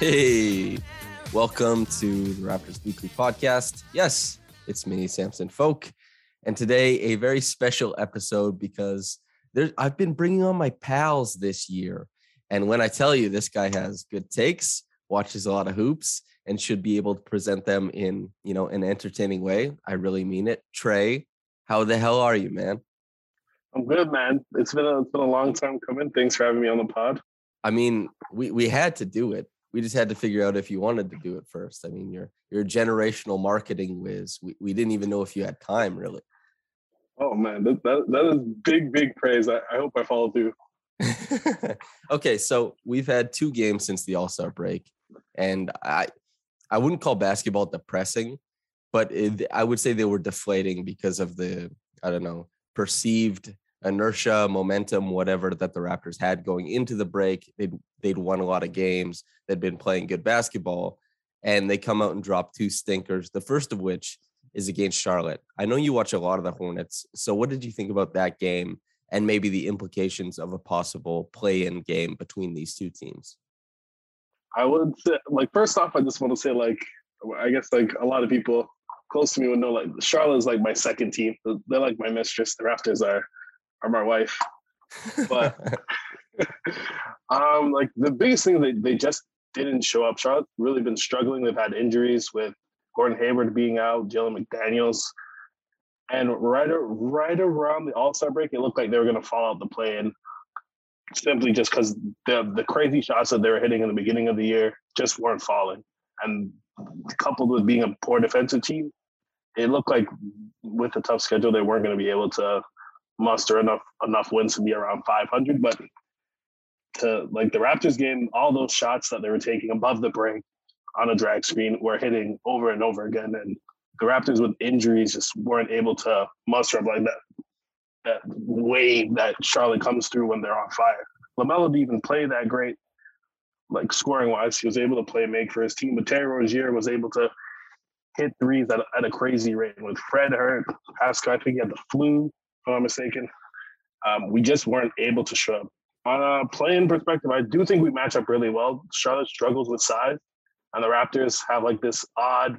Hey, welcome to the Raptors Weekly Podcast. Yes, it's me, Samson Folk, and today a very special episode because there I've been bringing on my pals this year, and when I tell you this guy has good takes, watches a lot of hoops, and should be able to present them in you know an entertaining way, I really mean it. Trey, how the hell are you, man? I'm good, man. It's been a it's been a long time coming. Thanks for having me on the pod. I mean, we we had to do it. We just had to figure out if you wanted to do it first. I mean, you're you're a generational marketing whiz. We we didn't even know if you had time, really. Oh man, that that, that is big big praise. I, I hope I follow through. okay, so we've had two games since the All Star break, and I I wouldn't call basketball depressing, but it, I would say they were deflating because of the I don't know perceived inertia, momentum, whatever that the Raptors had going into the break. They'd they'd won a lot of games. They'd been playing good basketball, and they come out and drop two stinkers. The first of which is against Charlotte. I know you watch a lot of the Hornets, so what did you think about that game and maybe the implications of a possible play-in game between these two teams? I would say, like first off, I just want to say like I guess like a lot of people close to me would know like Charlotte is like my second team. They're like my mistress. The Raptors are are my wife. But um, like the biggest thing they they just didn't show up. Charlotte's really been struggling. They've had injuries with Gordon Hayward being out, Jalen McDaniels, and right right around the All Star break, it looked like they were going to fall out the play-in, simply just because the the crazy shots that they were hitting in the beginning of the year just weren't falling, and coupled with being a poor defensive team, it looked like with a tough schedule they weren't going to be able to muster enough enough wins to be around 500. But to like the Raptors game, all those shots that they were taking above the break on a drag screen were hitting over and over again, and the Raptors with injuries just weren't able to muster up like that that wave that Charlotte comes through when they're on fire. LaMelo didn't even play that great, like scoring wise. He was able to play make for his team, but Terry Rozier was able to hit threes at, at a crazy rate. With Fred hurt, Pascal, I think he had the flu, I'm mistaken. Um, we just weren't able to show up. On a playing perspective, I do think we match up really well. Charlotte struggles with size, and the Raptors have like this odd,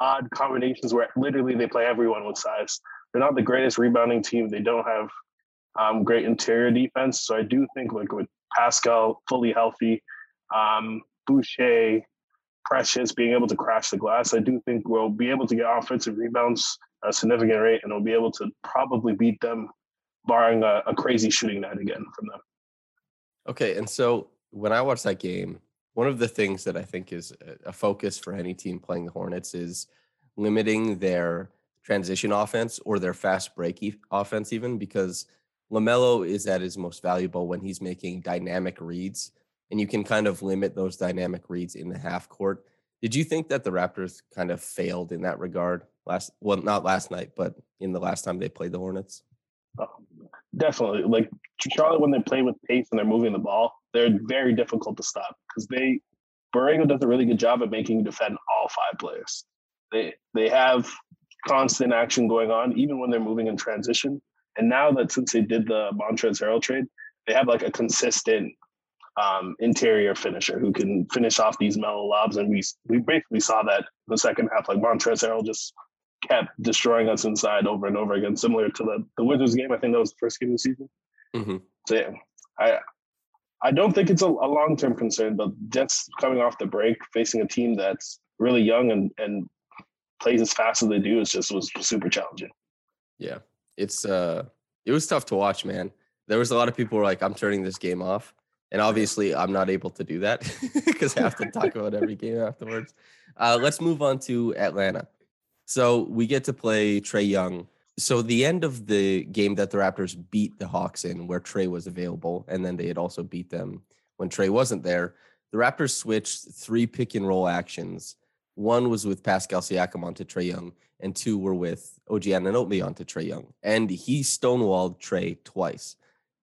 odd combinations where literally they play everyone with size. They're not the greatest rebounding team. They don't have um, great interior defense. So I do think like with Pascal fully healthy, um, Boucher, Precious being able to crash the glass, I do think we'll be able to get offensive rebounds at a significant rate, and we'll be able to probably beat them, barring a, a crazy shooting night again from them. Okay, and so when I watch that game, one of the things that I think is a- focus for any team playing the Hornets is limiting their transition offense or their fast break offense, even because LaMelo is at his most valuable when he's making dynamic reads, and you can kind of limit those dynamic reads in the half court. Did you think that the Raptors kind of failed in that regard last? Well, not last night, but in the last time they played the Hornets. Um, definitely. Like Charlotte, when they play with pace and they're moving the ball, they're very difficult to stop because they Borrego does a really good job at making you defend all five players. They they have constant action going on, even when they're moving in transition. And now that since they did the Montrezl Harrell trade, they have like a consistent um, interior finisher who can finish off these Melo lobs. And we we basically saw that in the second half. Like Montrezl Harrell just kept destroying us inside over and over again, similar to the the Wizards game. I think that was the first game of the season. Mhm. So yeah, I I don't think it's a, a long term concern, but just coming off the break, facing a team that's really young and and plays as fast as they do, is just was super challenging. Yeah, it's uh, it was tough to watch, man. There was a lot of people who were like, "I'm turning this game off," and obviously, I'm not able to do that because I have to talk about every game afterwards. Uh, let's move on to Atlanta. So we get to play Trae Young. So the end of the game that the Raptors beat the Hawks in, where Trae was available, and then they had also beat them when Trae wasn't there. The Raptors switched three pick and roll actions. One was with Pascal Siakam onto Trae Young, and two were with OG Anunoby onto Trae Young. And he stonewalled Trae twice.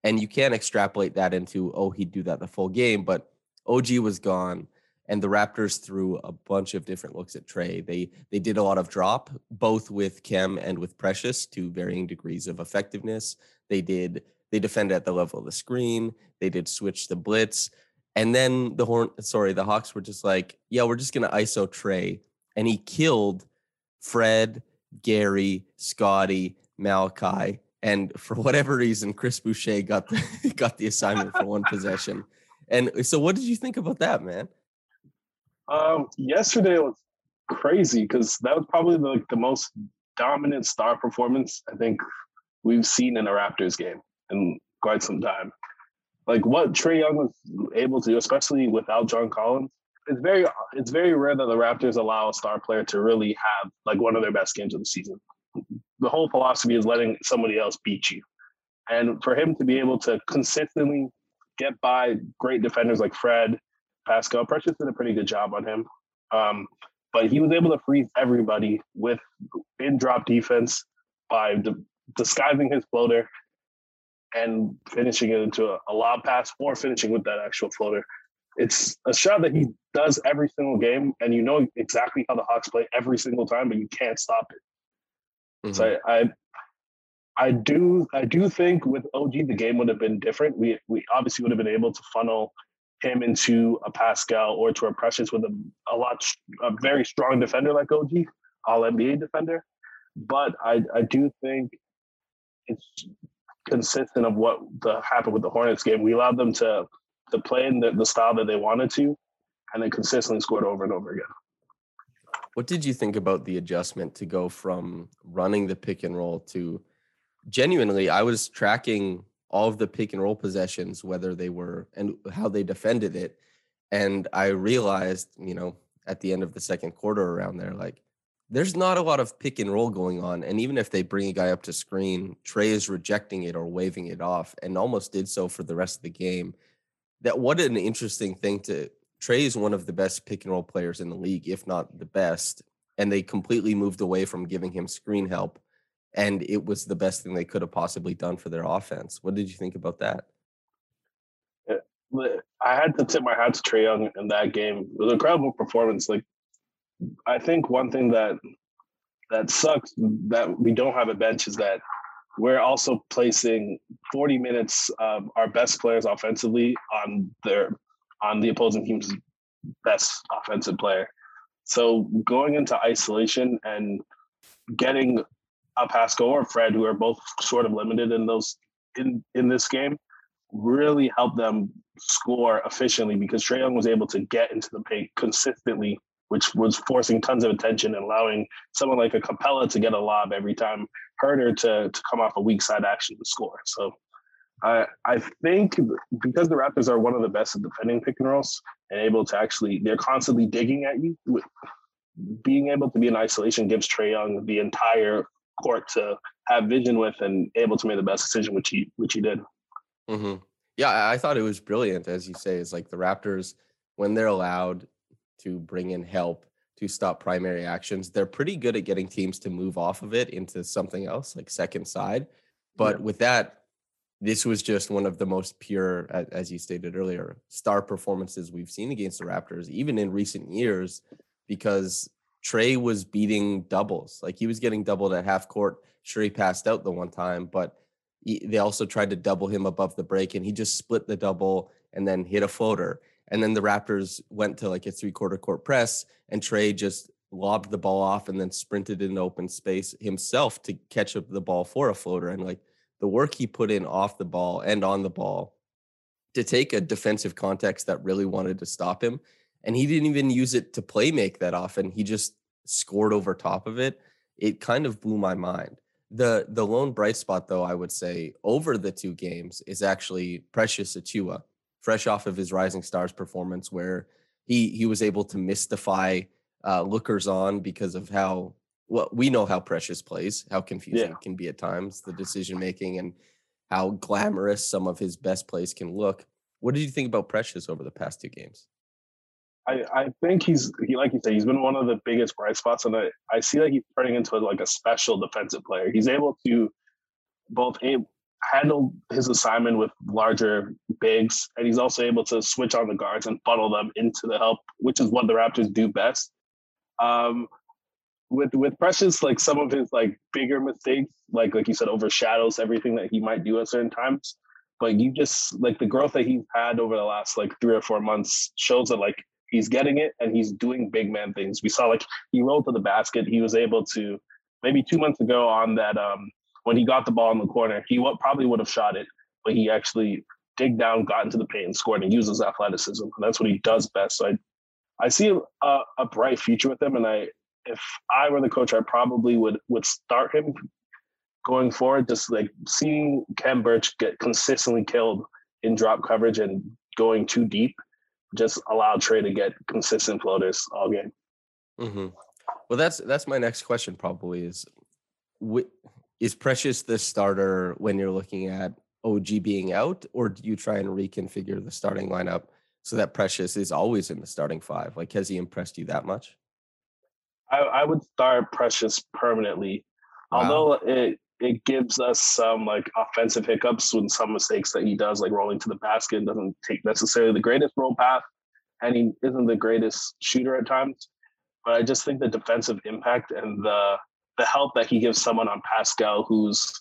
And you can't extrapolate that into, oh, he'd do that the full game, but OG was gone. And the Raptors threw a bunch of different looks at Trae. They they did a lot of drop, both with Khem and with Precious, to varying degrees of effectiveness. They did they defended at the level of the screen. They did switch the blitz. And then the horn, sorry, the Hawks were just like, yeah, we're just gonna ISO Trae. And he killed Fred, Gary, Scotty, Malachi, and for whatever reason, Chris Boucher got the got the assignment for one possession. And so, what did you think about that, man? Um, yesterday was crazy because that was probably the, the most dominant star performance I think we've seen in a Raptors game in quite some time. Like what Trae Young was able to do, especially without John Collins, it's very it's very rare that the Raptors allow a star player to really have like one of their best games of the season. The whole philosophy is letting somebody else beat you. And for him to be able to consistently get by great defenders like Fred, Pascal, Precious did a pretty good job on him. Um, but he was able to freeze everybody with in drop defense by d- disguising his floater and finishing it into a, a lob pass or finishing with that actual floater. It's a shot that he does every single game, and you know exactly how the Hawks play every single time, but you can't stop it. Mhm. So I, I I do I do think with OG the game would have been different. We we obviously would have been able to funnel him into a Pascal or to a Precious with a, a lot a very strong defender like OG, all NBA defender. But I I do think it's consistent of what the happened with the Hornets game. We allowed them to to play in the, the style that they wanted to, and then consistently scored over and over again. What did you think about the adjustment to go from running the pick and roll to genuinely? I was tracking all of the pick and roll possessions, whether they were and how they defended it. And I realized, you know, at the end of the second quarter around there, like there's not a lot of pick and roll going on. And even if they bring a guy up to screen, Trae is rejecting it or waving it off and almost did so for the rest of the game. That what an interesting thing to Trae is one of the best pick and roll players in the league, if not the best. And they completely moved away from giving him screen help. And it was the best thing they could have possibly done for their offense. What did you think about that? Eh, I had to tip my hat to Trae Young in that game. It was an incredible performance. Like I think one thing that that sucks that we don't have a bench is that we're also placing 40 minutes of our best players offensively on their on the opposing team's best offensive player. So going into isolation and getting a Pascal or Fred, who are both sort of limited in those in in this game, really helped them score efficiently because Trae Young was able to get into the paint consistently, which was forcing tons of attention and allowing someone like a Capela to get a lob every time, Huerter to to come off a weak side action to score. So I I think because the Raptors are one of the best at defending pick and rolls and able to actually they're constantly digging at you. with- Being able to be in isolation gives Trae Young the entire court to have vision with and able to make the best decision, which he which he did. hmm Yeah, I I thought it was brilliant, as you say. It's like the Raptors, when they're allowed to bring in help to stop primary actions, they're pretty good at getting teams to move off of it into something else, like second side. But with that, this was just one of the most pure, as you stated earlier, star performances we've seen against the Raptors, even in recent years, because Trae was beating doubles. Like he was getting doubled at half court. Sure, he passed out the one time, but he- they also tried to double him above the break, and he just split the double and then hit a floater. And then the Raptors went to like a three quarter court press, and Trae just lobbed the ball off and then sprinted in open space himself to catch up the ball for a floater. And like the work he put in off the ball and on the ball to take a defensive context that really wanted to stop him. And he didn't even use it to play make that often. He just scored over top of it. It kind of blew my mind. The the lone bright spot though, I would say, over the two games is actually Precious Achiuwa, fresh off of his Rising Stars performance where he he was able to mystify uh, lookers on because of how well we know how Precious plays, how confusing Yeah. it can be at times, the decision making and how glamorous some of his best plays can look. What did you think about Precious over the past two games? I, I think he's he like you said he's been one of the biggest bright spots and I, I see like he's turning into like a special defensive player. He's able to both handle his assignment with larger bigs and he's also able to switch on the guards and funnel them into the help, which is what the Raptors do best. Um, with with Precious, like some of his like bigger mistakes, like like you said, overshadows everything that he might do at certain times. But you just like the growth that he's had over the last like three or four months shows that like he's getting it and he's doing big man things. We saw like he rolled to the basket. He was able to maybe two months ago on that um when he got the ball in the corner, he what probably would have shot it, but he actually dig down, got into the paint, and scored, and uses athleticism. And that's what he does best. So I I see a, a bright future with him, and I if I were the coach, I probably would would start him going forward. Just like seeing Khem Birch get consistently killed in drop coverage and going too deep, just allow Trae to get consistent floaters all game. hmm Well, that's that's my next question. Probably is, is Precious the starter when you're looking at OG being out, or do you try and reconfigure the starting lineup so that Precious is always in the starting five? Like, has he impressed you that much? I, I would start Precious permanently, Wow. although it it gives us some like offensive hiccups when some mistakes that he does, like rolling to the basket, doesn't take necessarily the greatest roll path, and he isn't the greatest shooter at times. But I just think the defensive impact and the the help that he gives someone on Pascal, who's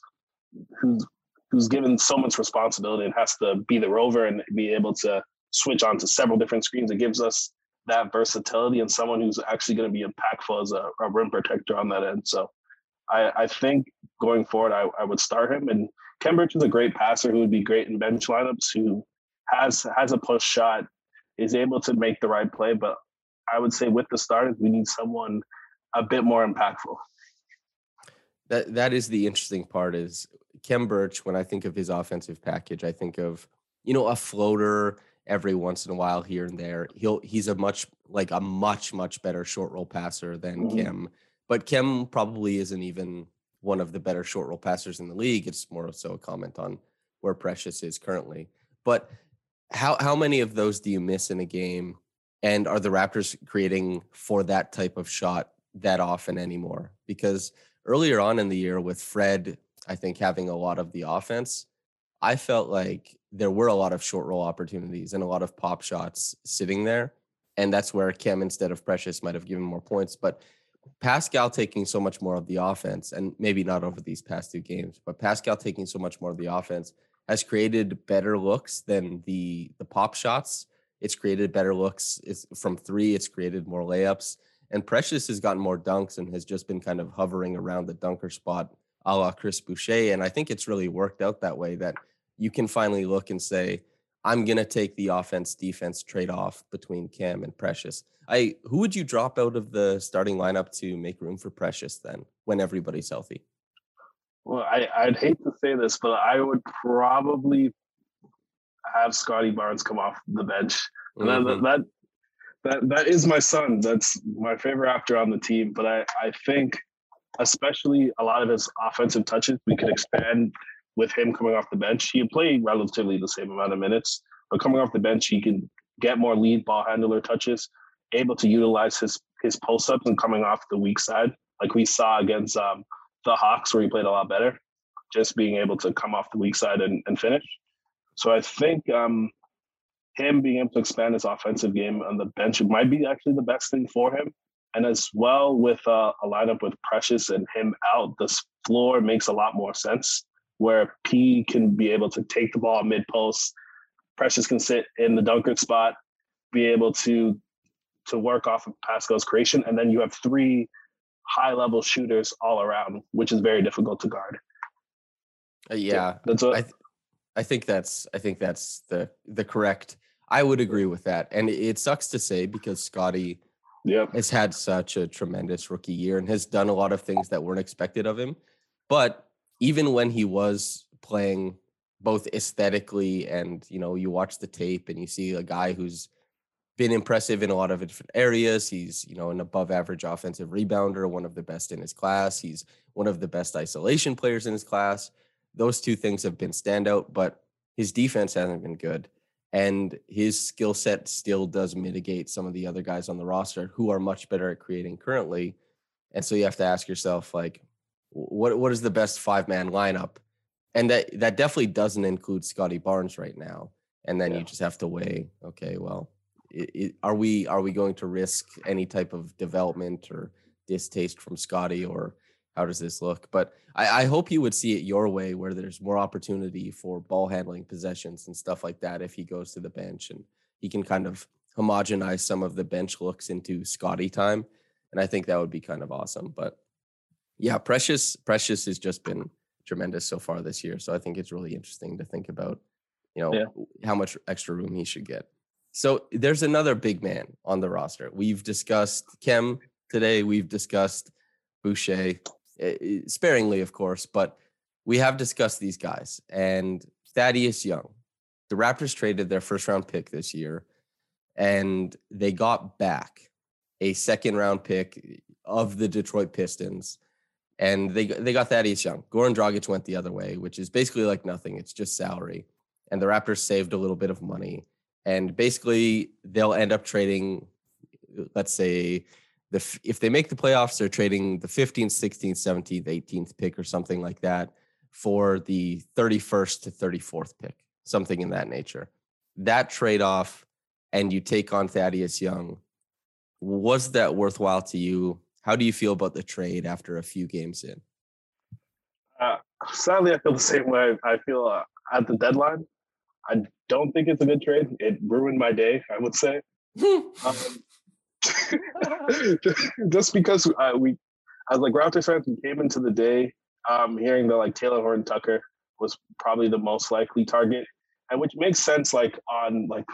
who's who's given so much responsibility and has to be the rover and be able to switch onto several different screens, it gives us that versatility and someone who's actually going to be impactful as a, a rim protector on that end. So I, I think going forward, I, I would start him. And Khem Birch is a great passer who would be great in bench lineups, who has has a push shot, is able to make the right play. But I would say with the starters, we need someone a bit more impactful. That that is the interesting part. Is Khem Birch? When I think of his offensive package, I think of you know a floater every once in a while here and there. He'll he's a much like a much much better short roll passer than Mhm. Khem, but Khem probably isn't even one of the better short roll passers in the league. It's more so a comment on where Precious is currently. But how how many of those do you miss in a game? And are the Raptors creating for that type of shot that often anymore? Because earlier on in the year with Fred, I think having a lot of the offense, I felt like there were a lot of short roll opportunities and a lot of pop shots sitting there. And that's where Khem, instead of Precious, might have given more points. But Pascal taking so much more of the offense, and maybe not over these past two games, but Pascal taking so much more of the offense has created better looks than the the pop shots. It's created better looks. It's from three. It's created more layups. And Precious has gotten more dunks and has just been kind of hovering around the dunker spot, a la Chris Boucher. And I think it's really worked out that way that you can finally look and say, I'm gonna take the offense defense trade off between Khem and Precious. I who would you drop out of the starting lineup to make room for Precious then when everybody's healthy? Well, I, I'd hate to say this, but I would probably have Scotty Barnes come off the bench. And that, mm-hmm. that that that is my son. That's my favorite actor on the team. But I, I think especially a lot of his offensive touches, we could expand with him coming off the bench. He played relatively the same amount of minutes, but coming off the bench, he can get more lead ball handler touches, able to utilize his his post ups and coming off the weak side, like we saw against um, the Hawks, where he played a lot better, just being able to come off the weak side and, and finish. So I think um, him being able to expand his offensive game on the bench might be actually the best thing for him. And as well with uh, a lineup with Precious and him out, the s- floor makes a lot more sense where P can be able to take the ball mid post, Precious can sit in the dunker spot, be able to to work off of Pascal's creation, and then you have three high level shooters all around, which is very difficult to guard. Uh, yeah, That's what I th- I think that's I think that's the the correct. I would agree with that, and it, it sucks to say because Scotty Yep. has had such a tremendous rookie year and has done a lot of things that weren't expected of him. But even when he was playing both aesthetically and you know you watch the tape and you see a guy who's been impressive in a lot of different areas. He's, you know, an above average offensive rebounder, one of the best in his class. He's one of the best isolation players in his class. Those two things have been standout, but his defense hasn't been good. And his skill set still does mitigate some of the other guys on the roster who are much better at creating currently. And so you have to ask yourself, like, what what is the best five man lineup? And that that definitely doesn't include Scotty Barnes right now. And then Yeah. you just have to weigh, okay, well, i i are we are we going to risk any type of development or distaste from Scotty, or how does this look? But I, I hope you would see it your way, where there's more opportunity for ball handling possessions and stuff like that if he goes to the bench and he can kind of homogenize some of the bench looks into Scotty time, and I think that would be kind of awesome. But yeah, Precious Precious has just been tremendous so far this year, so I think it's really interesting to think about, you know, Yeah. how much extra room he should get. So there's another big man on the roster. We've discussed Khem today. We've discussed Boucher eh, eh, sparingly, of course, but we have discussed these guys. And Thaddeus Young, the Raptors traded their first round pick this year, and they got back a second round pick of the Detroit Pistons. And they they got Thaddeus Young. Goran Dragic went the other way, which is basically like nothing. It's just salary. And the Raptors saved a little bit of money and basically they'll end up trading let's say the if they make the playoffs they're trading the 15th 16th 17th 18th pick or something like that for the 31st to 34th pick something in that nature that trade off and you take on Thaddeus Young was that worthwhile to you how do you feel about the trade after a few games in Uh, sadly, I feel the same way. I feel uh, at the deadline. I don't think it's a good trade. It ruined my day. I would say. Um, just because uh, we, as like Raptors fans, we came into the day um, hearing that like Talen Horton-Tucker was probably the most likely target, and which makes sense. Like on like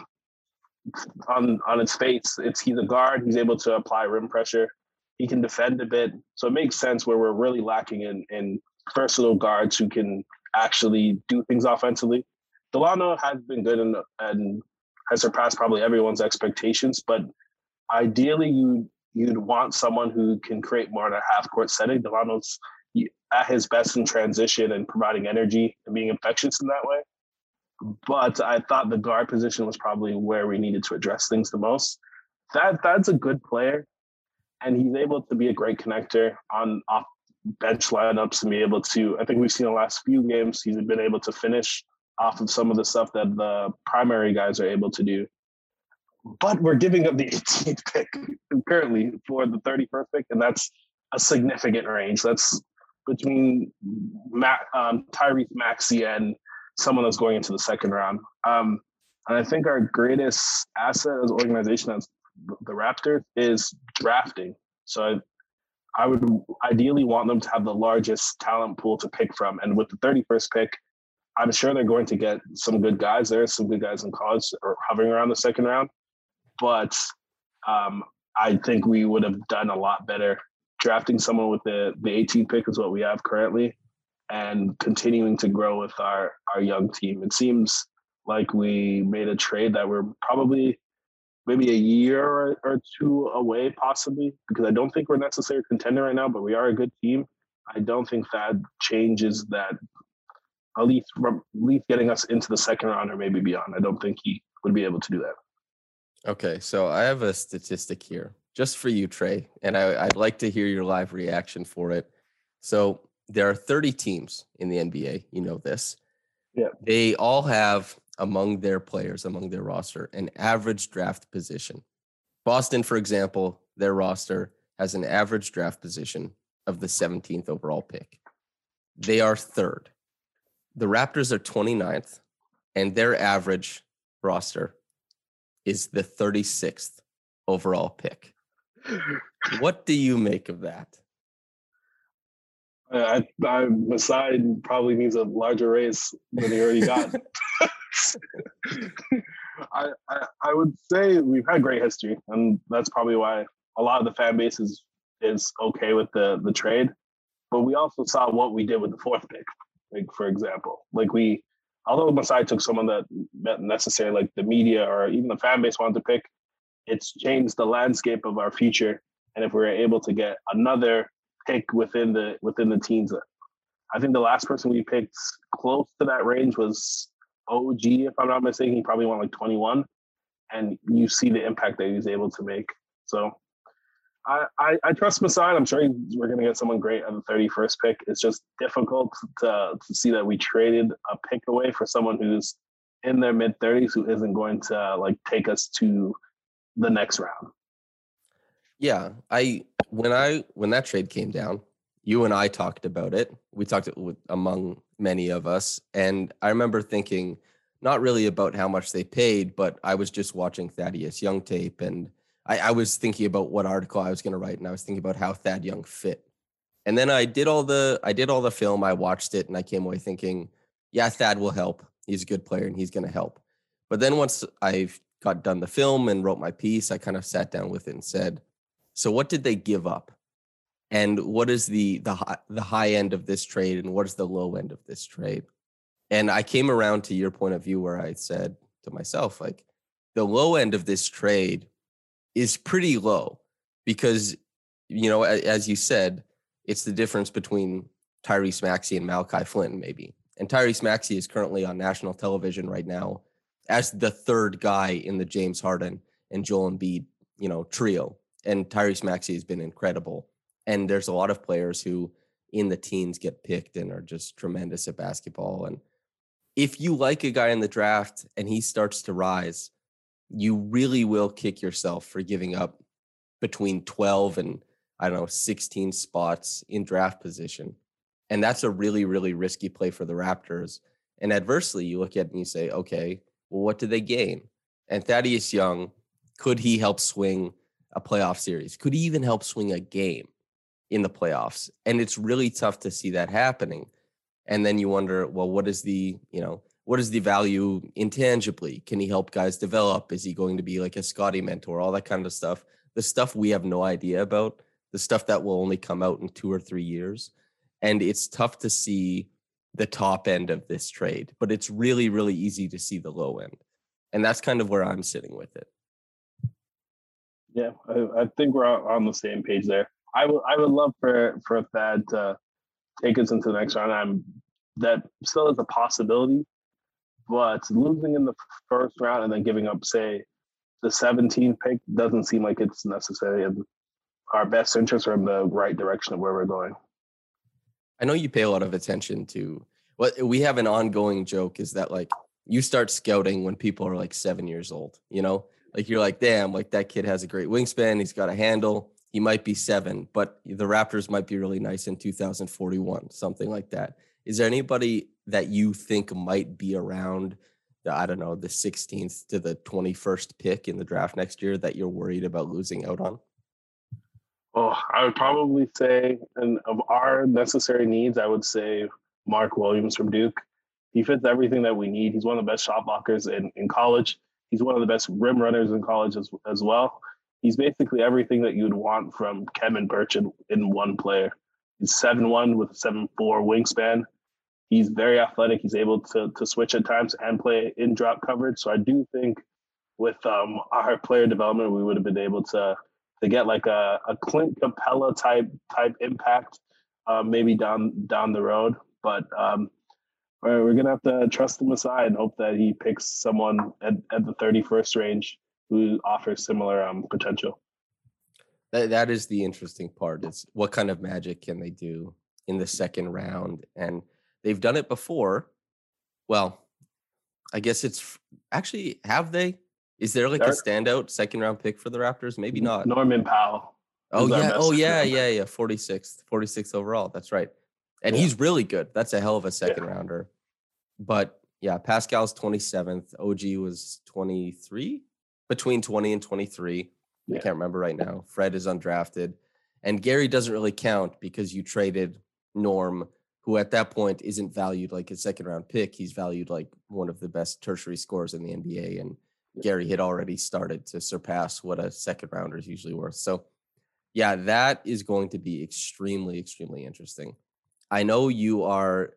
on on its face, it's he's a guard. He's able to apply rim pressure. He can defend a bit, so it makes sense where we're really lacking in in versatile guards who can actually do things offensively. Dalano has been good and and has surpassed probably everyone's expectations, but ideally you you'd want someone who can create more in a half court setting. Dalano's at his best in transition and providing energy and being infectious in that way. But I thought the guard position was probably where we needed to address things the most. That that's a good player, and he's able to be a great connector on off bench lineups and be able to. I think we've seen the last few games he's been able to finish off of some of the stuff that the primary guys are able to do. But we're giving up the 18th pick currently for the 31st pick, and that's a significant range. That's between Ma- um, Tyrese Maxey and someone that's going into the second round. Um, and I think our greatest asset as an organization as the Raptors is drafting. So I, I would ideally want them to have the largest talent pool to pick from. And with the 31st pick, I'm sure they're going to get some good guys. There are some good guys in college or hovering around the second round. But um, I think we would have done a lot better drafting someone with the, the 18th pick is what we have currently and continuing to grow with our, our young team. It seems like we made a trade that we're probably maybe a year or, two away, possibly, because I don't think we're necessarily a contender right now, but we are a good team. I don't think that changes that at least at least getting us into the second round or maybe beyond. I don't think he would be able to do that. Okay, so I have a statistic here just for you, Trey, and I, I'd like to hear your live reaction for it. So there are 30 teams in the NBA. You know this. Yeah. They all have among their players, among their roster, an average draft position. Boston, for example, their roster has an average draft position of the 17th overall pick. They are third. The Raptors are 29th, and their average roster is the 36th overall pick. What do you make of that? I, I Masai probably needs a larger raise than he already got. I, I I would say we've had great history, and that's probably why a lot of the fan base is is okay with the the trade. But we also saw what we did with the fourth pick, like for example, like we, although Masai took someone that necessary, like the media or even the fan base wanted to pick, it's changed the landscape of our future. And if we were able to get another pick within the within the teens, I think the last person we picked close to that range was OG, if I'm not mistaken. He probably went like 21, and you see the impact that he's able to make. So I, I, I trust Masai. I'm sure we're going to get someone great at the 31st pick. It's just difficult to, to see that we traded a pick away for someone who's in their mid 30s who isn't going to like take us to the next round. Yeah, I when I when that trade came down, you and I talked about it. We talked it with among many of us, and I remember thinking not really about how much they paid, but I was just watching Thaddeus Young tape, and I, I was thinking about what article I was going to write, and I was thinking about how Thad Young fit. And then I did all the I did all the film. I watched it, and I came away thinking, yeah, Thad will help. He's a good player, and he's going to help. But then once I got done the film and wrote my piece, I kind of sat down with it and said, so what did they give up? And what is the the high, the high end of this trade and what is the low end of this trade? And I came around to your point of view where I said to myself like the low end of this trade is pretty low because you know as you said it's the difference between Tyrese Maxey and Malachi Flynn maybe. And Tyrese Maxey is currently on national television right now as the third guy in the James Harden and Joel Embiid, you know, trio and Tyrese Maxey has been incredible. And there's a lot of players who in the teens get picked and are just tremendous at basketball. And if you like a guy in the draft and he starts to rise, you really will kick yourself for giving up between 12 and I don't know, 16 spots in draft position. And that's a really, really risky play for the Raptors. And adversely, you look at it and you say, okay, well, what did they gain? And Thaddeus Young, could he help swing a playoff series? Could he even help swing a game in the playoffs? And it's really tough to see that happening. And then you wonder, well, what is the, you know, what is the value intangibly? Can he help guys develop? Is he going to be like a Scotty mentor? All that kind of stuff. The stuff we have no idea about, the stuff that will only come out in two or three years. And it's tough to see the top end of this trade, but it's really, really easy to see the low end. And that's kind of where I'm sitting with it. Yeah, I, I think we're on on the same page there. I would I would love for for Thad to take us into the next round. I'm that still is a possibility, but losing in the first round and then giving up, say, the 17th pick doesn't seem like it's necessarily in our best interest or in the right direction of where we're going. I know you pay a lot of attention to what we have an ongoing joke is that like you start scouting when people are like seven years old, you know? Like you're like, damn, like that kid has a great wingspan, he's got a handle, he might be seven, but the Raptors might be really nice in 2041, something like that. Is there anybody that you think might be around the, I don't know, the 16th to the 21st pick in the draft next year that you're worried about losing out on? Oh, I would probably say, and of our necessary needs, I would say Mark Williams from Duke. He fits everything that we need. He's one of the best shot blockers in, in college. He's one of the best rim runners in college as, as well. He's basically everything that you'd want from Khem Birch in, one player. He's 7'1 with a 7'4 wingspan. He's very athletic. He's able to, to switch at times and play in drop coverage. So I do think with um, our player development, we would have been able to to get like a, a Clint Capela type type impact, uh, maybe down down the road. But um, we're, we're gonna have to trust Masai and hope that he picks someone at, at the 31st range who offers similar um, potential. That that is the interesting part. It's what kind of magic can they do in the second round? And they've done it before. Well, I guess it's actually have they? Is there like a standout second round pick for the Raptors? Maybe not. Norman Powell. Oh yeah. Oh yeah. Yeah. Yeah. 46th. 46th overall. That's right. And Yeah. he's really good. That's a hell of a second rounder. but yeah, Pascal's 27th. OG was 23, between 20 and 23. I can't remember right now. Fred is undrafted. And Gary doesn't really count because you traded Norm, who at that point isn't valued like a second round pick. He's valued like one of the best tertiary scorers in the NBA. And Gary had already started to surpass what a second rounder is usually worth. So, yeah, that is going to be extremely, extremely interesting. I know you are,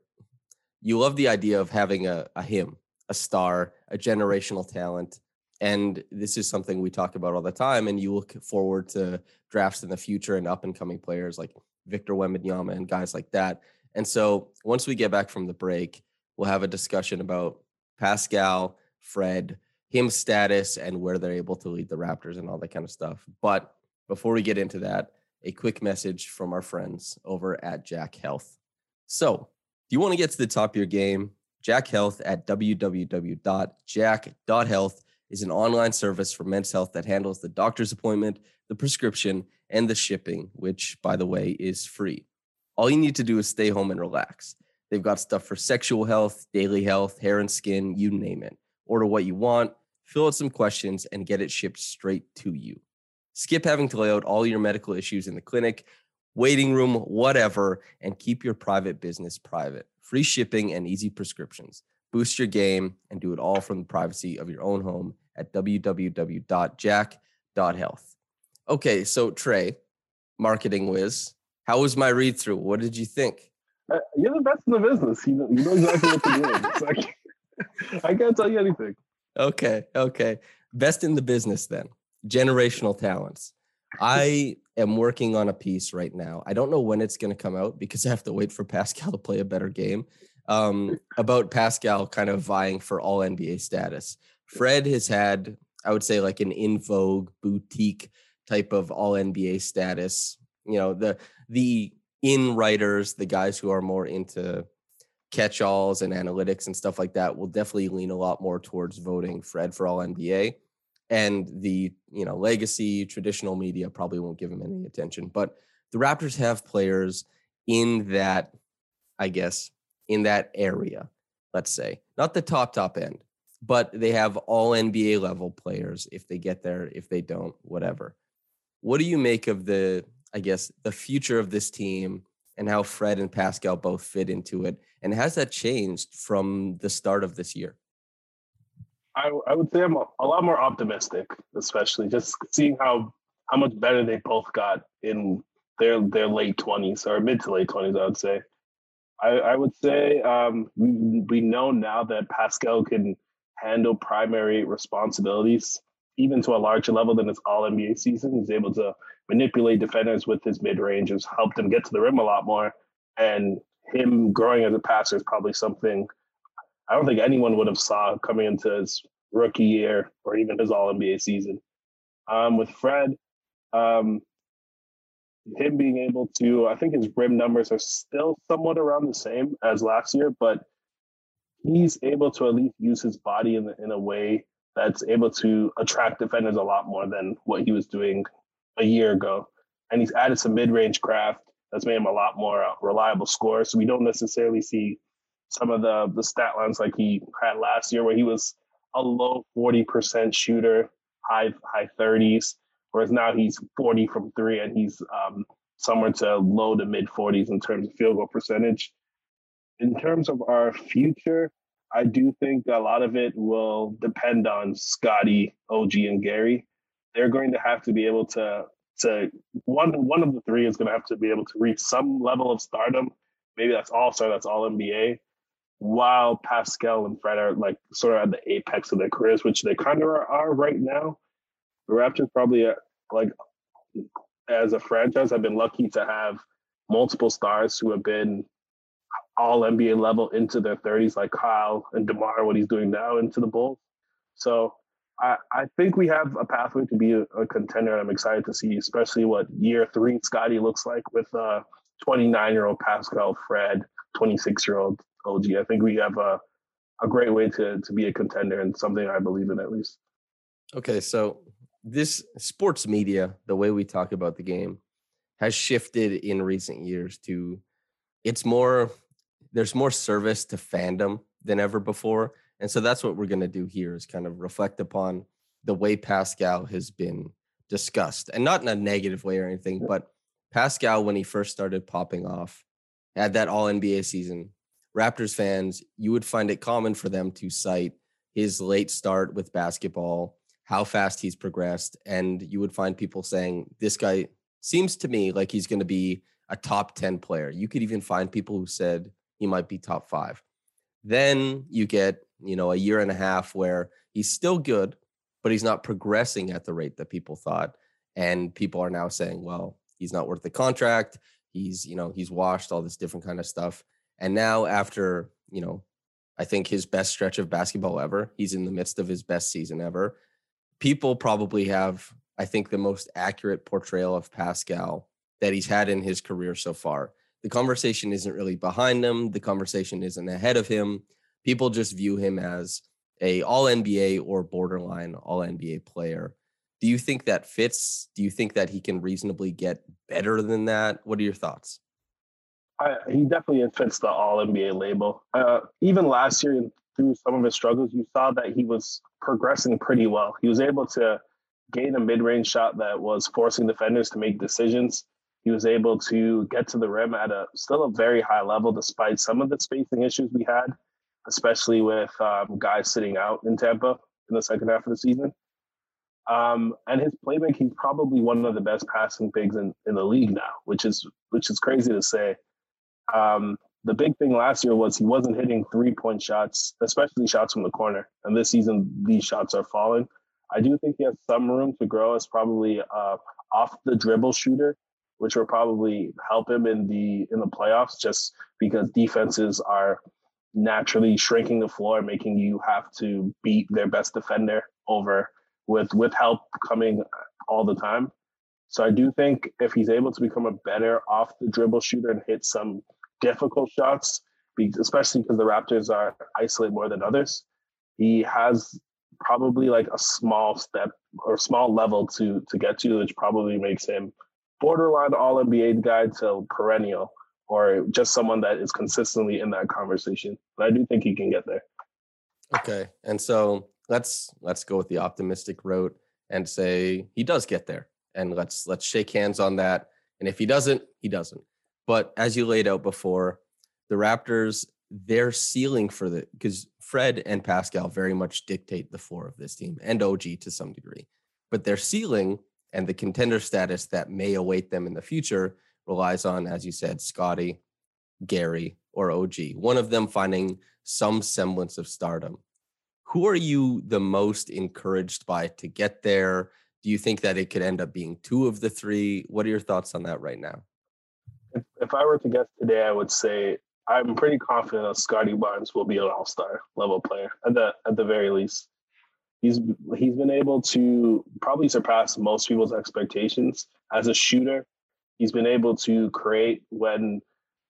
you love the idea of having a, a him, a star, a generational talent. And this is something we talk about all the time. And you look forward to drafts in the future and up and coming players like Victor Wembanyama and guys like that. And so once we get back from the break, we'll have a discussion about Pascal, Fred, him status, and where they're able to lead the Raptors and all that kind of stuff. But before we get into that, a quick message from our friends over at Jack Health. So, if you want to get to the top of your game, Jack Health at www.jack.health is an online service for men's health that handles the doctor's appointment, the prescription, and the shipping, which, by the way, is free. All you need to do is stay home and relax. They've got stuff for sexual health, daily health, hair and skin, you name it. Order what you want, fill out some questions, and get it shipped straight to you. Skip having to lay out all your medical issues in the clinic, waiting room, whatever, and keep your private business private. Free shipping and easy prescriptions. Boost your game and do it all from the privacy of your own home at www.jack.health. Okay, so Trey, marketing whiz, how was my read through? What did you think? Uh, You're the best in the business. You know, you know exactly what to do. It's like, I can't tell you anything. Okay, okay. Best in the business then. Generational talents. I am working on a piece right now. I don't know when it's going to come out because I have to wait for Pascal to play a better game. Um, about Pascal kind of vying for all NBA status. Fred has had, I would say, like an in vogue boutique type of all NBA status. You know, the the in writers, the guys who are more into catch alls and analytics and stuff like that will definitely lean a lot more towards voting Fred for all NBA. And the you know legacy traditional media probably won't give him any attention. But the Raptors have players in that, I guess, in that area, let's say. Not the top, top end, but they have all NBA level players if they get there, if they don't, whatever. What do you make of the, I guess, the future of this team and how Fred and Pascal both fit into it? And has that changed from the start of this year? I, I would say I'm a, a lot more optimistic, especially just seeing how how much better they both got in their their late twenties or mid to late twenties. I would say. I, I would say um, we we know now that Pascal can handle primary responsibilities even to a larger level than his All NBA season. He's able to manipulate defenders with his mid range, has helped them get to the rim a lot more, and him growing as a passer is probably something I don't think anyone would have saw coming into his rookie year or even his All NBA season. Um, with Fred, um, him being able to, I think his rim numbers are still somewhat around the same as last year, but he's able to at least use his body in, in a way that's able to attract defenders a lot more than what he was doing a year ago. And he's added some mid range craft that's made him a lot more uh, reliable scorer. So we don't necessarily see some of the the stat lines like he had last year, where he was a low forty percent shooter, high high thirties, whereas now he's forty from three, and he's um, somewhere to low to mid forties in terms of field goal percentage. In terms of our future, I do think a lot of it will depend on Scotty, OG, and Gary. They're going to have to be able to to one one of the three is going to have to be able to reach some level of stardom. Maybe that's all star, that's all NBA while Pascal and Fred are like sort of at the apex of their careers, which they kind of are, are right now. The Raptors probably uh, like as a franchise have been lucky to have multiple stars who have been all NBA level into their 30s, like Kyle and DeMar, what he's doing now into the Bulls. So I, I think we have a pathway to be a, a contender. I'm excited to see, especially what year three Scotty looks like with uh 29 year old Pascal, Fred, 26 year old OG. I think we have a, a great way to, to be a contender and something I believe in at least. Okay, so this sports media, the way we talk about the game, has shifted in recent years to it's more there's more service to fandom than ever before. And so that's what we're going to do here is kind of reflect upon the way Pascal has been discussed and not in a negative way or anything, but Pascal, when he first started popping off, had that all NBA season. Raptors fans, you would find it common for them to cite his late start with basketball, how fast he's progressed. And you would find people saying, this guy seems to me like he's going to be a top 10 player. You could even find people who said he might be top five. Then you get, you know, a year and a half where he's still good, but he's not progressing at the rate that people thought. And people are now saying, well, he's not worth the contract. He's, you know, he's washed all this different kind of stuff. And now after, you know, I think his best stretch of basketball ever, he's in the midst of his best season ever. People probably have, I think, the most accurate portrayal of Pascal that he's had in his career so far. The conversation isn't really behind him. The conversation isn't ahead of him. People just view him as a all NBA or borderline all NBA player. Do you think that fits? Do you think that he can reasonably get better than that? What are your thoughts? I, he definitely fits the All NBA label. Uh, even last year, through some of his struggles, you saw that he was progressing pretty well. He was able to gain a mid-range shot that was forcing defenders to make decisions. He was able to get to the rim at a still a very high level, despite some of the spacing issues we had, especially with um, guys sitting out in Tampa in the second half of the season. Um, and his playmaking, he's probably one of the best passing bigs in, in the league now, which is which is crazy to say. Um, the big thing last year was he wasn't hitting three point shots, especially shots from the corner. And this season, these shots are falling. I do think he has some room to grow as probably uh, off the dribble shooter, which will probably help him in the in the playoffs, just because defenses are naturally shrinking the floor, making you have to beat their best defender over with with help coming all the time. So I do think if he's able to become a better off the dribble shooter and hit some difficult shots, especially because the Raptors are isolated more than others, he has probably like a small step or small level to to get to, which probably makes him borderline All NBA guy to perennial, or just someone that is consistently in that conversation. But I do think he can get there. Okay. And so let's let's go with the optimistic route and say he does get there. And let's let's shake hands on that. And if he doesn't, he doesn't. But as you laid out before, the Raptors, their ceiling for the because Fred and Pascal very much dictate the floor of this team and OG to some degree. But their ceiling and the contender status that may await them in the future relies on, as you said, Scottie, Gary, or OG. One of them finding some semblance of stardom. Who are you the most encouraged by to get there? Do you think that it could end up being two of the three? What are your thoughts on that right now? If, if I were to guess today, I would say I'm pretty confident that Scottie Barnes will be an All Star level player at the at the very least. He's he's been able to probably surpass most people's expectations as a shooter. He's been able to create when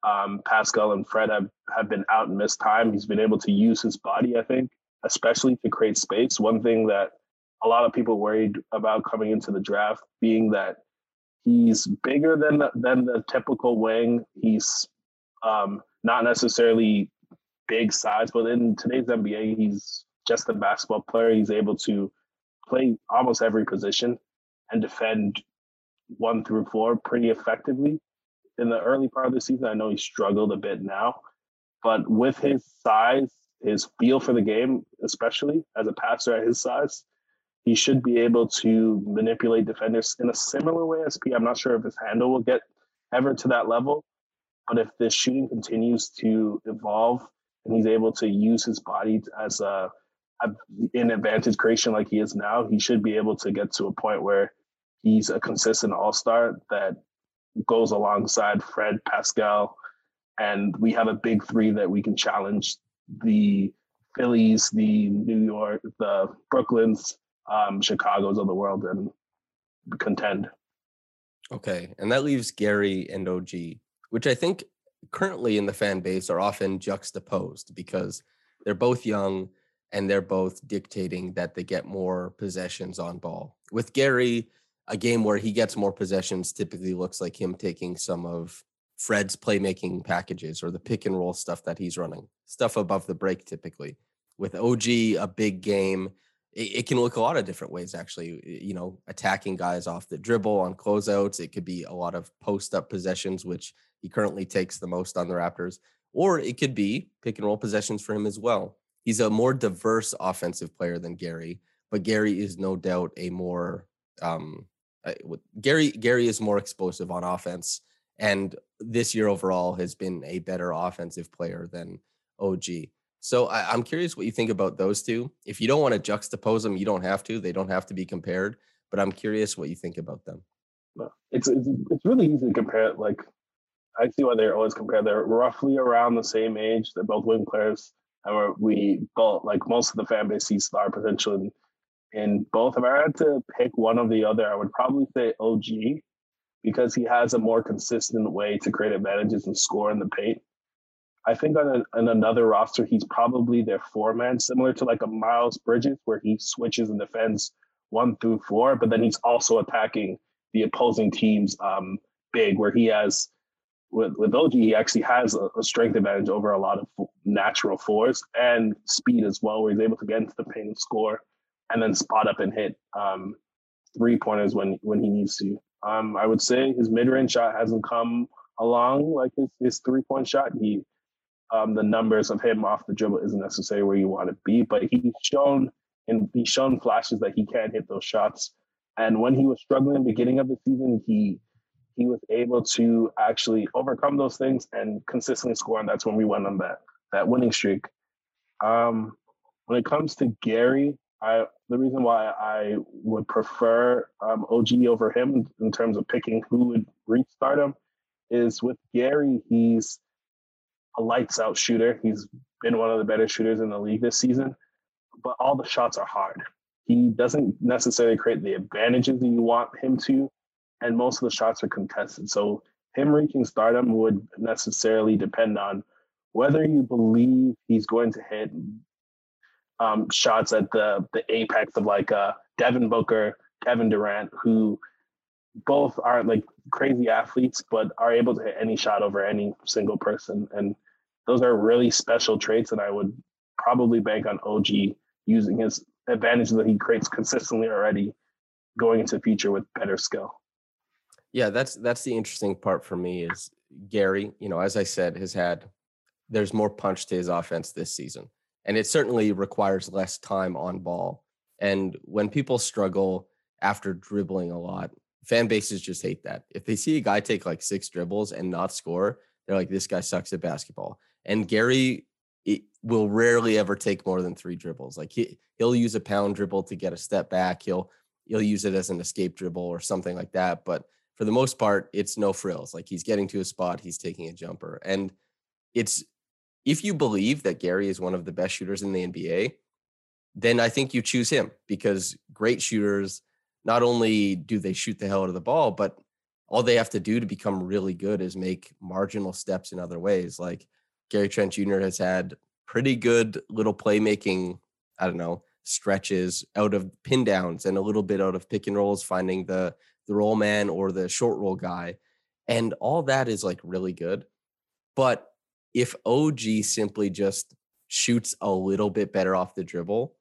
um, Pascal and Fred have, have been out and missed time. He's been able to use his body, I think, especially to create space. One thing that a lot of people worried about coming into the draft being that he's bigger than the, than the typical wing. He's um, not necessarily big size, but in today's NBA, he's just a basketball player. He's able to play almost every position and defend one through four pretty effectively. In the early part of the season, I know he struggled a bit now, but with his size, his feel for the game, especially as a passer at his size, he should be able to manipulate defenders in a similar way as P. I'm not sure if his handle will get ever to that level, but if the shooting continues to evolve and he's able to use his body as a, a in advantage creation like he is now, he should be able to get to a point where he's a consistent all star that goes alongside Fred Pascal, and we have a big three that we can challenge the Phillies, the New York, the Brooklyns, um, Chicago's of the world, and contend. Okay. And that leaves Gary and OG, which I think currently in the fan base are often juxtaposed because they're both young and they're both dictating that they get more possessions on ball. With Gary, a game where he gets more possessions typically looks like him taking some of Fred's playmaking packages or the pick and roll stuff that he's running, stuff above the break typically. With OG, a big game, it, it can look a lot of different ways actually. You know, attacking guys off the dribble on closeouts. It could be a lot of post up possessions, which he currently takes the most on the Raptors, or it could be pick and roll possessions for him as well. He's a more diverse offensive player than Gary, but Gary is no doubt a more um, Gary Gary is more explosive on offense, and this year overall has been a better offensive player than OG. So I, I'm curious what you think about those two. If you don't want to juxtapose them, you don't have to. They don't have to be compared. But I'm curious what you think about them. It's, it's it's really easy to compare. Like I see why they're always compared. They're roughly around the same age. They're both wing players, we're, we both like most of the fan base sees star potential in, in both. If I had to pick one of the other, I would probably say OG because he has a more consistent way to create advantages and score in the paint. I think on, a, on another roster, he's probably their four man, similar to like a Miles Bridges, where he switches and defends one through four, but then he's also attacking the opposing team's um, big, where he has with with OG, he actually has a, a strength advantage over a lot of natural fours and speed as well, where he's able to get into the paint and score, and then spot up and hit um, three pointers when when he needs to. Um, I would say his mid range shot hasn't come along like his his three point shot. He um, the numbers of him off the dribble isn't necessarily where you want to be, but he's shown and he's shown flashes that he can hit those shots. And when he was struggling beginning of the season, he he was able to actually overcome those things and consistently score, and that's when we went on that that winning streak. Um, when it comes to Gary, I the reason why I would prefer um, OG over him in terms of picking who would reach stardom is with Gary. He's a lights out shooter. He's been one of the better shooters in the league this season, but all the shots are hard. He doesn't necessarily create the advantages that you want him to, and most of the shots are contested. So him reaching stardom would necessarily depend on whether you believe he's going to hit um, shots at the the apex of like uh, Devin Booker, Kevin Durant, who both aren't like crazy athletes, but are able to hit any shot over any single person. And those are really special traits. And I would probably bank on OG using his advantages that he creates consistently already going into the future with better skill. Yeah, that's that's the interesting part for me is Gary, you know, as I said, has had there's more punch to his offense this season. And it certainly requires less time on ball. And when people struggle after dribbling a lot, fan bases just hate that. If they see a guy take like six dribbles and not score, they're like, this guy sucks at basketball. And Gary it will rarely ever take more than three dribbles. Like he he'll use a pound dribble to get a step back. He'll he'll use it as an escape dribble or something like that. But for the most part, it's no frills. Like he's getting to a spot, he's taking a jumper. And it's if you believe that Gary is one of the best shooters in the NBA, then I think you choose him because great shooters not only do they shoot the hell out of the ball, but all they have to do to become really good is make marginal steps in other ways. Like Gary Trent Jr. has had pretty good little playmaking, I don't know, stretches out of pin downs and a little bit out of pick and rolls, finding the the roll man or the short roll guy. And all that is like really good. But if OG simply just shoots a little bit better off the dribble,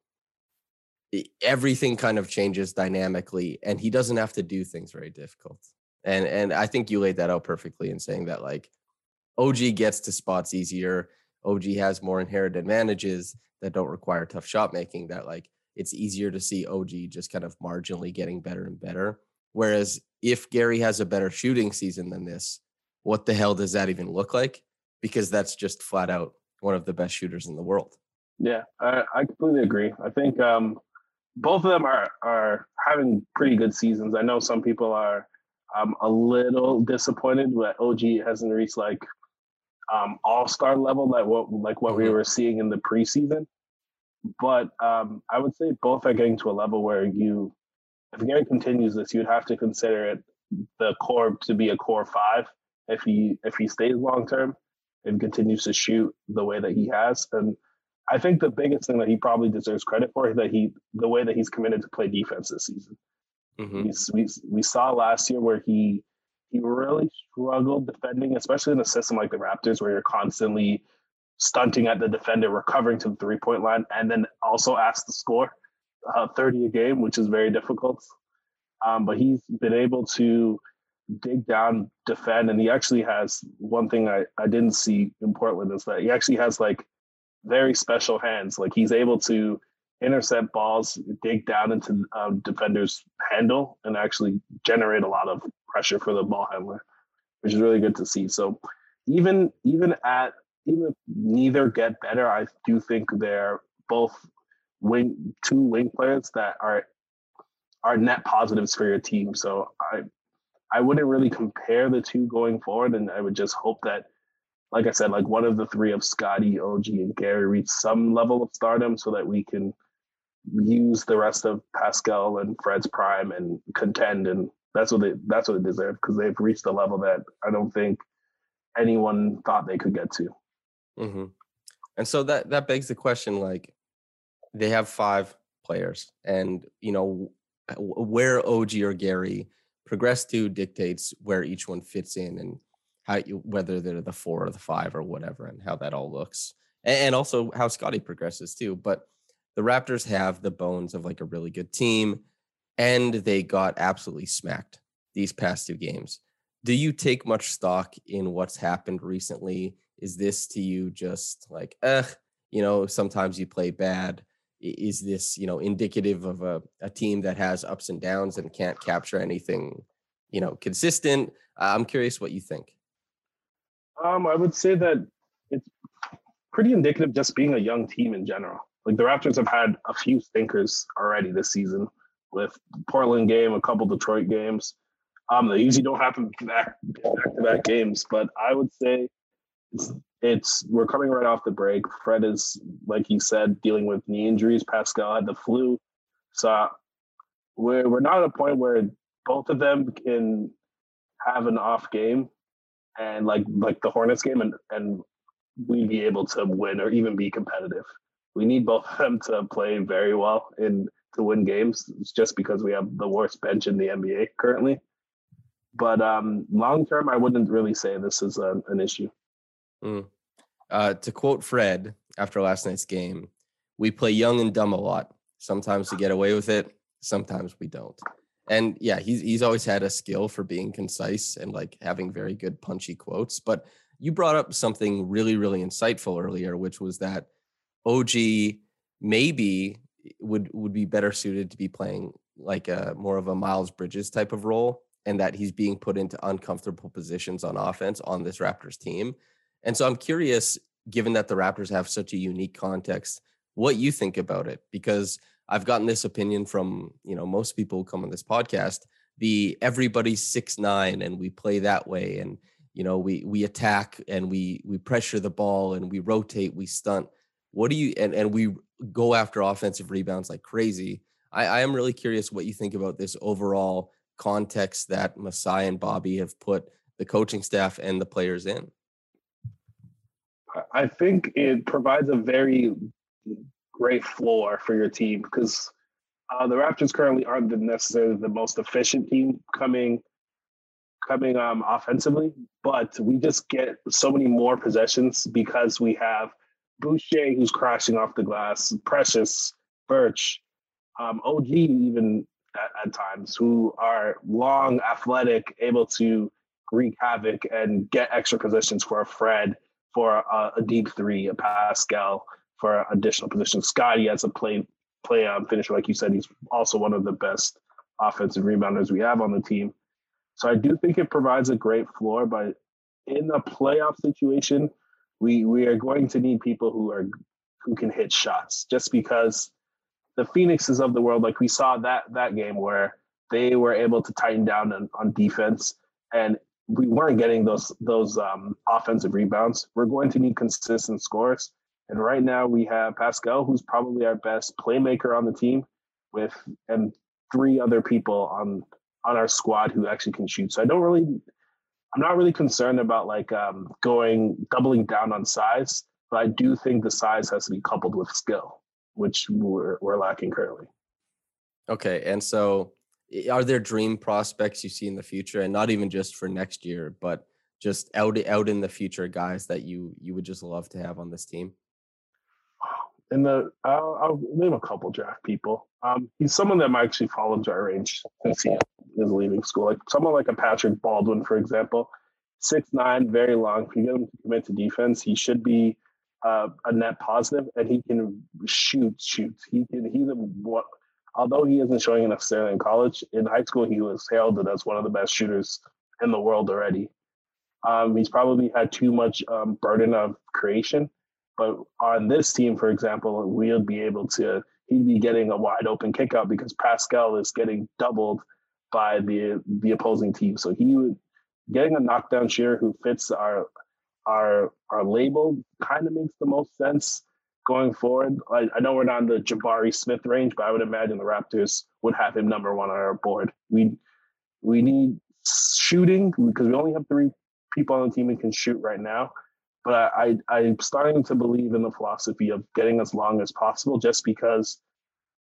everything kind of changes dynamically and he doesn't have to do things very difficult. And and I think you laid that out perfectly in saying that like OG gets to spots easier. OG has more inherent advantages that don't require tough shot making that like it's easier to see OG just kind of marginally getting better and better. Whereas if Gary has a better shooting season than this, what the hell does that even look like? Because that's just flat out one of the best shooters in the world. Yeah, I, I completely agree. I think um, both of them are are having pretty good seasons. I know some people are um, a little disappointed that OG hasn't reached like um, all star level, like what like what we Mhm. were seeing in the preseason. But um, I would say both are getting to a level where you, if Gary continues this, you'd have to consider it the core to be a core five if he if he stays long term and continues to shoot the way that he has. And I think the biggest thing that he probably deserves credit for is that he the way that he's committed to play defense this season. Mhm. We, we we saw last year where he he really struggled defending, especially in a system like the Raptors, where you're constantly stunting at the defender, recovering to the three point line, and then also asked to score uh, 30 a game, which is very difficult. Um, but he's been able to dig down, defend, and he actually has one thing I, I didn't see in Portland is that he actually has like very special hands. Like he's able to intercept balls, dig down into um, defenders' handle, and actually generate a lot of pressure for the ball handler, which is really good to see. So even even at even if neither get better, I do think they're both wing two wing players that are are net positives for your team. So I I wouldn't really compare the two going forward, and I would just hope that, like I said, like one of the three of Scottie, OG, and Gary reach some level of stardom, so that we can use the rest of Pascal and Fred's prime and contend, and that's what they that's what they deserve because they've reached a level that I don't think anyone thought they could get to. hmm And so that that begs the question: like, they have five players, and you know where OG or Gary progress to dictates where each one fits in and how you whether they're the four or the five or whatever, and how that all looks, and, and also how Scottie progresses too. But the Raptors have the bones of like a really good team, and they got absolutely smacked these past two games. Do you take much stock in what's happened recently? Is this to you just like, eh, you know, sometimes you play bad? Is this, you know, indicative of a, a team that has ups and downs and can't capture anything, you know, consistent? Uh, I'm curious what you think. Um, I would say that it's pretty indicative just being a young team in general. Like the Raptors have had a few stinkers already this season with Portland game, a couple Detroit games. Um, they usually don't happen back back to back games, but I would say it's it's we're coming right off the break. Fred is like he said dealing with knee injuries. Pascal had the flu, so we're we're not at a point where both of them can have an off game and like like the Hornets game and and we be able to win or even be competitive. We need both of them to play very well and to win games. It's just because we have the worst bench in the NBA currently. But um, long term, I wouldn't really say this is a, an issue. Mm. Uh, to quote Fred after last night's game, we play young and dumb a lot. Sometimes we get away with it, sometimes we don't. And yeah, he's he's always had a skill for being concise and like having very good punchy quotes. But you brought up something really, really insightful earlier, which was that OG maybe would would be better suited to be playing like a more of a Miles Bridges type of role, and that he's being put into uncomfortable positions on offense on this Raptors team. And so I'm curious, given that the Raptors have such a unique context, what you think about it, because I've gotten this opinion from you know most people who come on this podcast. The everybody's six nine and we play that way, and you know we we attack and we we pressure the ball and we rotate, we stunt. What do you and and we go after offensive rebounds like crazy. I, I am really curious what you think about this overall context that Masai and Bobby have put the coaching staff and the players in. I- think it provides a very great floor for your team because uh, the Raptors currently aren't necessarily the most efficient team coming coming um, offensively, but we just get so many more possessions because we have Boucher who's crashing off the glass, Precious, Birch, um, OG even at, at times who are long, athletic, able to wreak havoc and get extra positions for Fred, for a, a deep three, a Pascal, for additional positions. Scottie as a play play um, finisher, like you said, he's also one of the best offensive rebounders we have on the team. So I do think it provides a great floor, but in a playoff situation, we we are going to need people who are who can hit shots. Just because the Phoenixes of the world, like we saw that that game where they were able to tighten down on, on defense, and we weren't getting those those um, offensive rebounds. We're going to need consistent scores, and right now we have Pascal, who's probably our best playmaker on the team, with and three other people on on our squad who actually can shoot. So I don't really, I'm not really concerned about like um, going doubling down on size, but I do think the size has to be coupled with skill, which we're we're lacking currently. Okay, and so are there dream prospects you see in the future, and not even just for next year, but just out out in the future, guys that you you would just love to have on this team? in the I'll, I'll name a couple draft people. Um, he's someone that might actually into our range since he is leaving school. Like someone like a Patrick Baldwin, for example, six nine, very long. If you get him to commit to defense, he should be uh, a net positive, and he can shoot. Shoot. He can. He's a what. Although he isn't showing it necessarily in college, in high school he was heralded as one of the best shooters in the world already. Um, he's probably had too much um, burden of creation, but on this team, for example, we'll be able to. He'd be getting a wide open kick out because Pascal is getting doubled by the the opposing team. So he would getting a knockdown shooter who fits our our our label kind of makes the most sense going forward. I, I know we're not in the Jabari Smith range, but I would imagine the Raptors would have him number one on our board. We we need shooting because we only have three people on the team who can shoot right now. But I, I I'm starting to believe in the philosophy of getting as long as possible, just because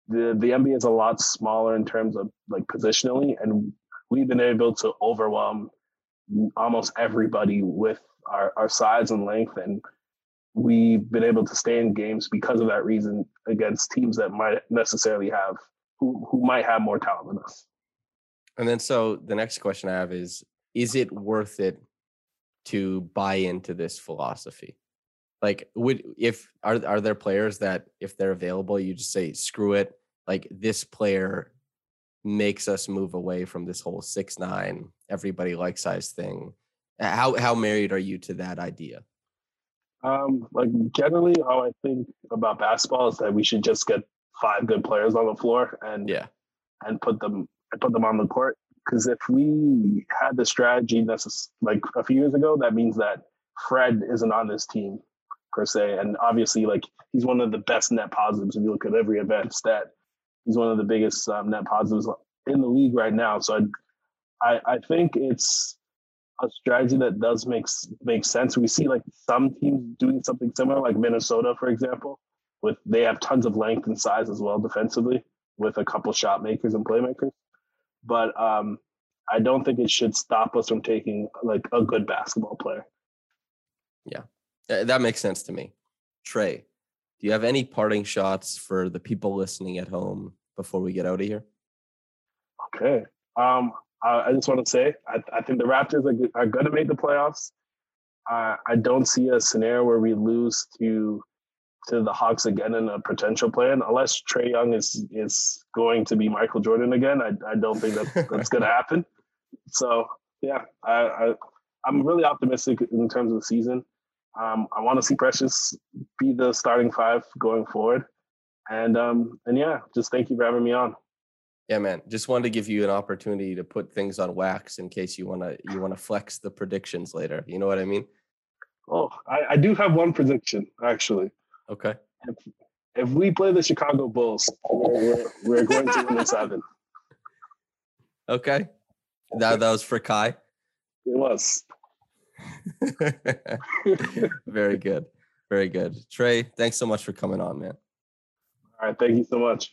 the the NBA is a lot smaller in terms of like positionally, and we've been able to overwhelm almost everybody with our, our size and length and we've been able to stay in games because of that reason against teams that might necessarily have who, who might have more talent than us. And then, so the next question I have is: Is it worth it to buy into this philosophy? Like, would if are are there players that if they're available, you just say screw it? Like this player makes us move away from this whole six nine everybody like size thing. How how married are you to that idea? Um, like generally, how I think about basketball is that we should just get five good players on the floor and Yeah. and put them and put them on the court. Because if we had the strategy that's like a few years ago, that means that Fred isn't on this team per se, and obviously, like he's one of the best net positives if you look at every event stat. He's one of the biggest um, net positives in the league right now. So I, I, I think it's a strategy that does make make sense. We see like some teams doing something similar, like Minnesota, for example, with they have tons of length and size as well defensively, with a couple shot makers and playmakers. But um, I don't think it should stop us from taking like a good basketball player. Yeah, That makes sense to me. Trey, do you have any parting shots for the people listening at home before we get out of here? Okay. Um, I, I just want to say I, I think the Raptors are, are going to make the playoffs. Uh, I don't see a scenario where we lose to to the Hawks again in a potential plan, unless Trae Young is is going to be Michael Jordan again. I, I don't think that that's going to happen. So yeah, I, I I'm really optimistic in terms of the season. Um, I want to see Precious be the starting five going forward, and um, and yeah, just thank you for having me on. Yeah, man. Just wanted to give you an opportunity to put things on wax in case you wanna you wanna flex the predictions later. You know what I mean? Oh, I, I do have one prediction actually. Okay. If, if we play the Chicago Bulls, we're, we're, going to win in seven. Okay. That that was for Kai. It was. Very good. Very good. Trey, thanks so much for coming on, man. All right. Thank you so much.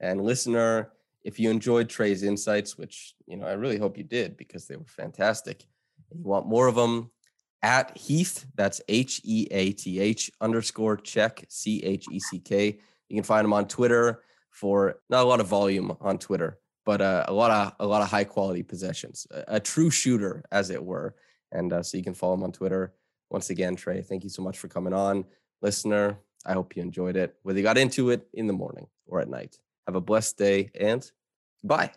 And listener, if you enjoyed Trey's insights, which you know I really hope you did because they were fantastic, and you want more of them, at Heath, that's H E A T H underscore check C H E C K. You can find him on Twitter for not a lot of volume on Twitter, but uh, a lot of a lot of high quality possessions, a, a true shooter, as it were. And uh, so you can follow him on Twitter. Once again, Trey, thank you so much for coming on, listener. I hope you enjoyed it, whether you got into it in the morning or at night. Have a blessed day and bye.